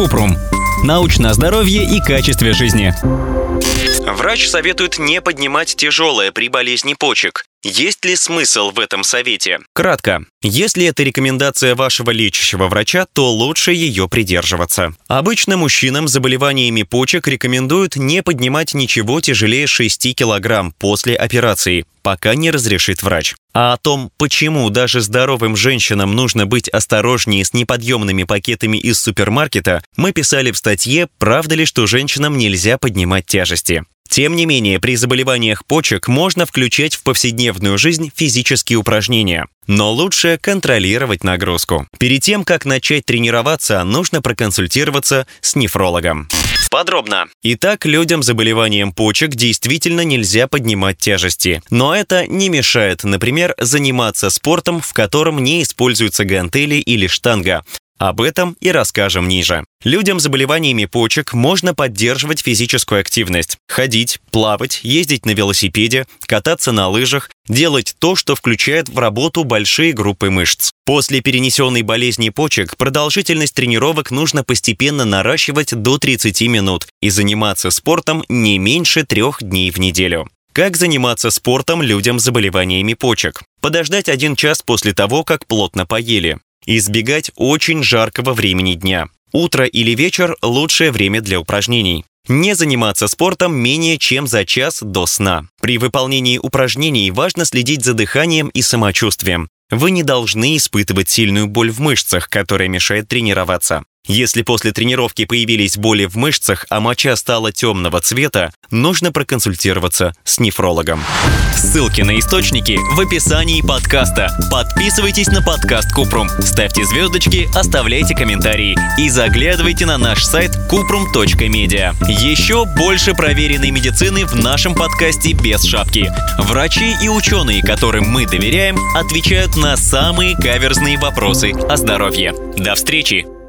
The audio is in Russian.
Купрум. Научное здоровье и качестве жизни. Врач советует не поднимать тяжелое при болезни почек. Есть ли смысл в этом совете? Кратко. Если это рекомендация вашего лечащего врача, то лучше ее придерживаться. Обычно мужчинам с заболеваниями почек рекомендуют не поднимать ничего тяжелее 6 кг после операции, пока не разрешит врач. А о том, почему даже здоровым женщинам нужно быть осторожнее с неподъемными пакетами из супермаркета, мы писали в статье «Правда ли, что женщинам нельзя поднимать тяжести?». Тем не менее, при заболеваниях почек можно включать в повседневную жизнь физические упражнения. Но лучше контролировать нагрузку. Перед тем, как начать тренироваться, нужно проконсультироваться с нефрологом. Подробно. Итак, людям с заболеванием почек действительно нельзя поднимать тяжести. Но это не мешает, например, заниматься спортом, в котором не используются гантели или штанга, об этом и расскажем ниже. Людям с заболеваниями почек можно поддерживать физическую активность. Ходить, плавать, ездить на велосипеде, кататься на лыжах, делать то, что включает в работу большие группы мышц. После перенесенной болезни почек продолжительность тренировок нужно постепенно наращивать до 30 минут и заниматься спортом не меньше трех дней в неделю. Как заниматься спортом людям с заболеваниями почек? Подождать один час после того, как плотно поели. Избегать очень жаркого времени дня. Утро или вечер – лучшее время для упражнений. Не заниматься спортом менее чем за час до сна. При выполнении упражнений важно следить за дыханием и самочувствием. Вы не должны испытывать сильную боль в мышцах, которая мешает тренироваться. Если после тренировки появились боли в мышцах, а моча стала темного цвета, нужно проконсультироваться с нефрологом. Ссылки на источники в описании подкаста. Подписывайтесь на подкаст Купрум, ставьте звездочки, оставляйте комментарии и заглядывайте на наш сайт kuprum.media. Еще больше проверенной медицины в нашем подкасте без шапки. Врачи и ученые, которым мы доверяем, отвечают на самые каверзные вопросы о здоровье. До встречи!